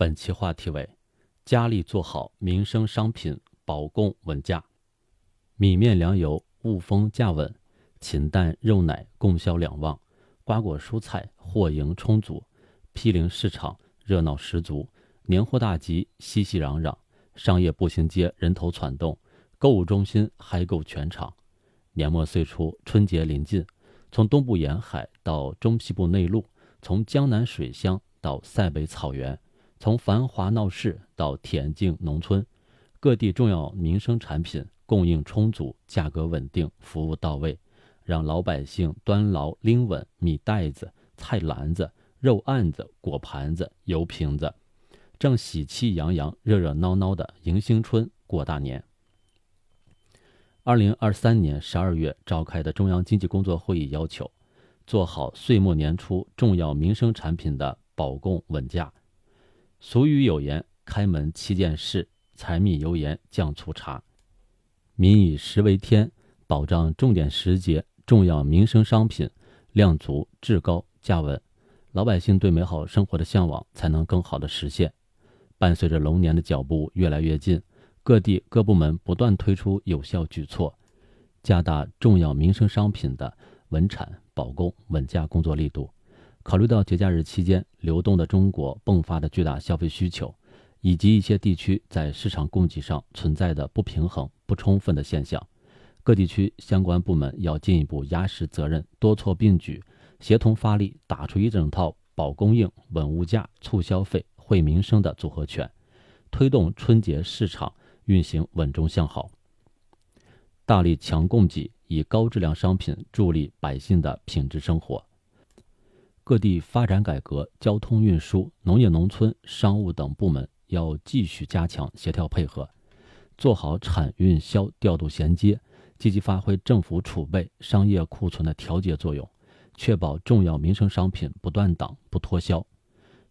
本期话题为：佳丽做好民生商品保供稳价，米面粮油物丰价稳，禽蛋肉奶供销两旺，瓜果蔬菜货盈充足，批零市场热闹十足，年货大集熙熙攘攘，商业步行街人头攒动，购物中心嗨购全场。年末岁初，春节临近，从东部沿海到中西部内陆，从江南水乡到塞北草原。从繁华闹市到恬静农村，各地重要民生产品供应充足、价格稳定、服务到位，让老百姓端牢拎稳米袋子、菜篮子、肉案子、果盘子、油瓶子，正喜气洋洋、热热闹闹的迎新春、过大年。二零二三年十二月召开的中央经济工作会议要求，做好岁末年初重要民生产品的保供稳价。俗语有言：“开门七件事，柴米油盐酱醋茶。”民以食为天，保障重点时节重要民生商品量足、质高、价稳，老百姓对美好生活的向往才能更好的实现。伴随着龙年的脚步越来越近，各地各部门不断推出有效举措，加大重要民生商品的稳产保供稳价工作力度。考虑到节假日期间流动的中国迸发的巨大消费需求，以及一些地区在市场供给上存在的不平衡、不充分的现象，各地区相关部门要进一步压实责任，多措并举，协同发力，打出一整套保供应、稳物价、促消费、惠民生的组合拳，推动春节市场运行稳中向好。大力强供给，以高质量商品助力百姓的品质生活。各地发展改革、交通运输、农业农村、商务等部门要继续加强协调配合，做好产运销调度衔接，积极发挥政府储备、商业库存的调节作用，确保重要民生商品不断档、不脱销。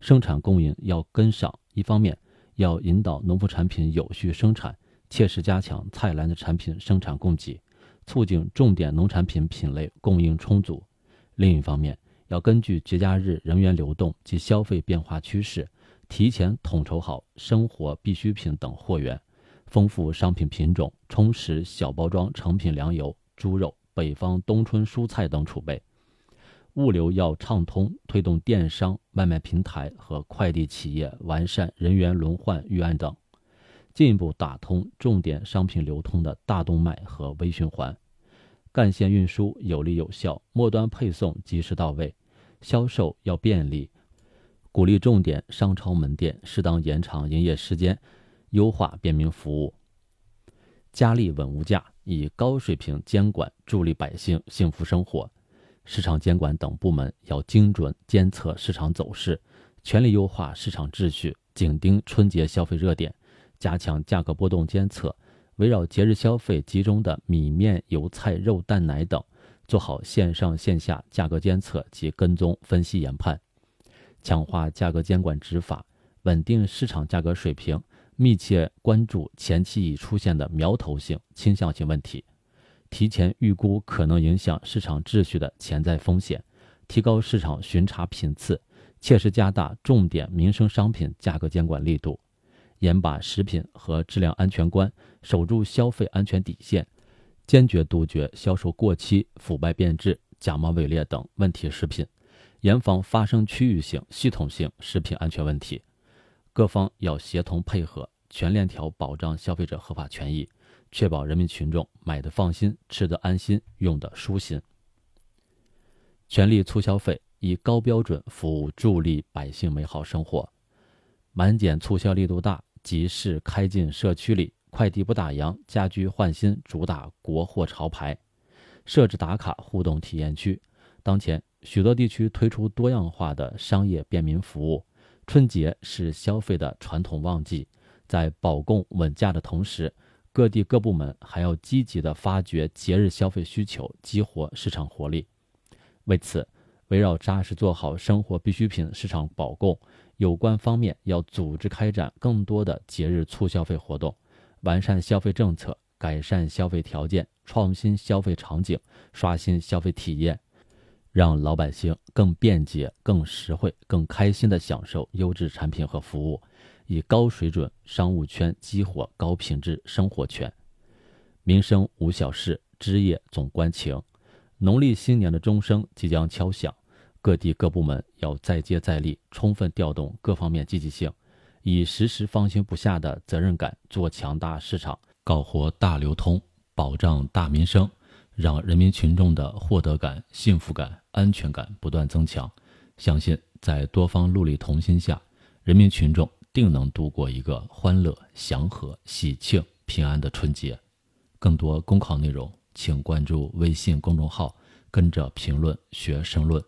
生产供应要跟上，一方面要引导农副产品有序生产，切实加强菜篮子产品生产供给，促进重点农产品品类供应充足；另一方面，要根据节假日人员流动及消费变化趋势，提前统筹好生活必需品等货源，丰富商品品种，充实小包装成品粮油、猪肉、北方冬春蔬菜等储备。物流要畅通，推动电商、外卖平台和快递企业完善人员轮换预案等，进一步打通重点商品流通的大动脉和微循环。干线运输有力有效，末端配送及时到位，销售要便利，鼓励重点商超门店适当延长营业时间，优化便民服务，加力稳物价，以高水平监管助力百姓幸福生活。市场监管等部门要精准监测市场走势，全力优化市场秩序，紧盯春节消费热点，加强价格波动监测。围绕节日消费集中的米面油菜肉蛋奶等，做好线上线下价格监测及跟踪分析研判，强化价格监管执法，稳定市场价格水平，密切关注前期已出现的苗头性、倾向性问题，提前预估可能影响市场秩序的潜在风险，提高市场巡查频次，切实加大重点民生商品价格监管力度。严把食品和质量安全关，守住消费安全底线，坚决杜绝销售过期、腐败变质、假冒伪劣等问题食品，严防发生区域性、系统性食品安全问题。各方要协同配合，全链条保障消费者合法权益，确保人民群众买得放心、吃得安心、用得舒心。全力促消费，以高标准服务助力百姓美好生活。满减促销力度大。集市开进社区里，快递不打烊，家居换新主打国货潮牌，设置打卡互动体验区。当前，许多地区推出多样化的商业便民服务。春节是消费的传统旺季，在保供稳价的同时，各地各部门还要积极的发掘节日消费需求，激活市场活力。为此，围绕扎实做好生活必需品市场保供。有关方面要组织开展更多的节日促消费活动，完善消费政策，改善消费条件，创新消费场景，刷新消费体验，让老百姓更便捷、更实惠、更开心地享受优质产品和服务，以高水准商务圈激活高品质生活圈。民生无小事，枝叶总关情。农历新年的钟声即将敲响，各地各部门要再接再厉，充分调动各方面积极性，以时时放心不下的责任感做强大市场，搞活大流通，保障大民生。让人民群众的获得感、幸福感、安全感不断增强，相信在多方戮力同心下，人民群众定能度过一个欢乐、祥和、喜庆、平安的春节。更多公考内容，请关注微信公众号“跟着评论学申论”。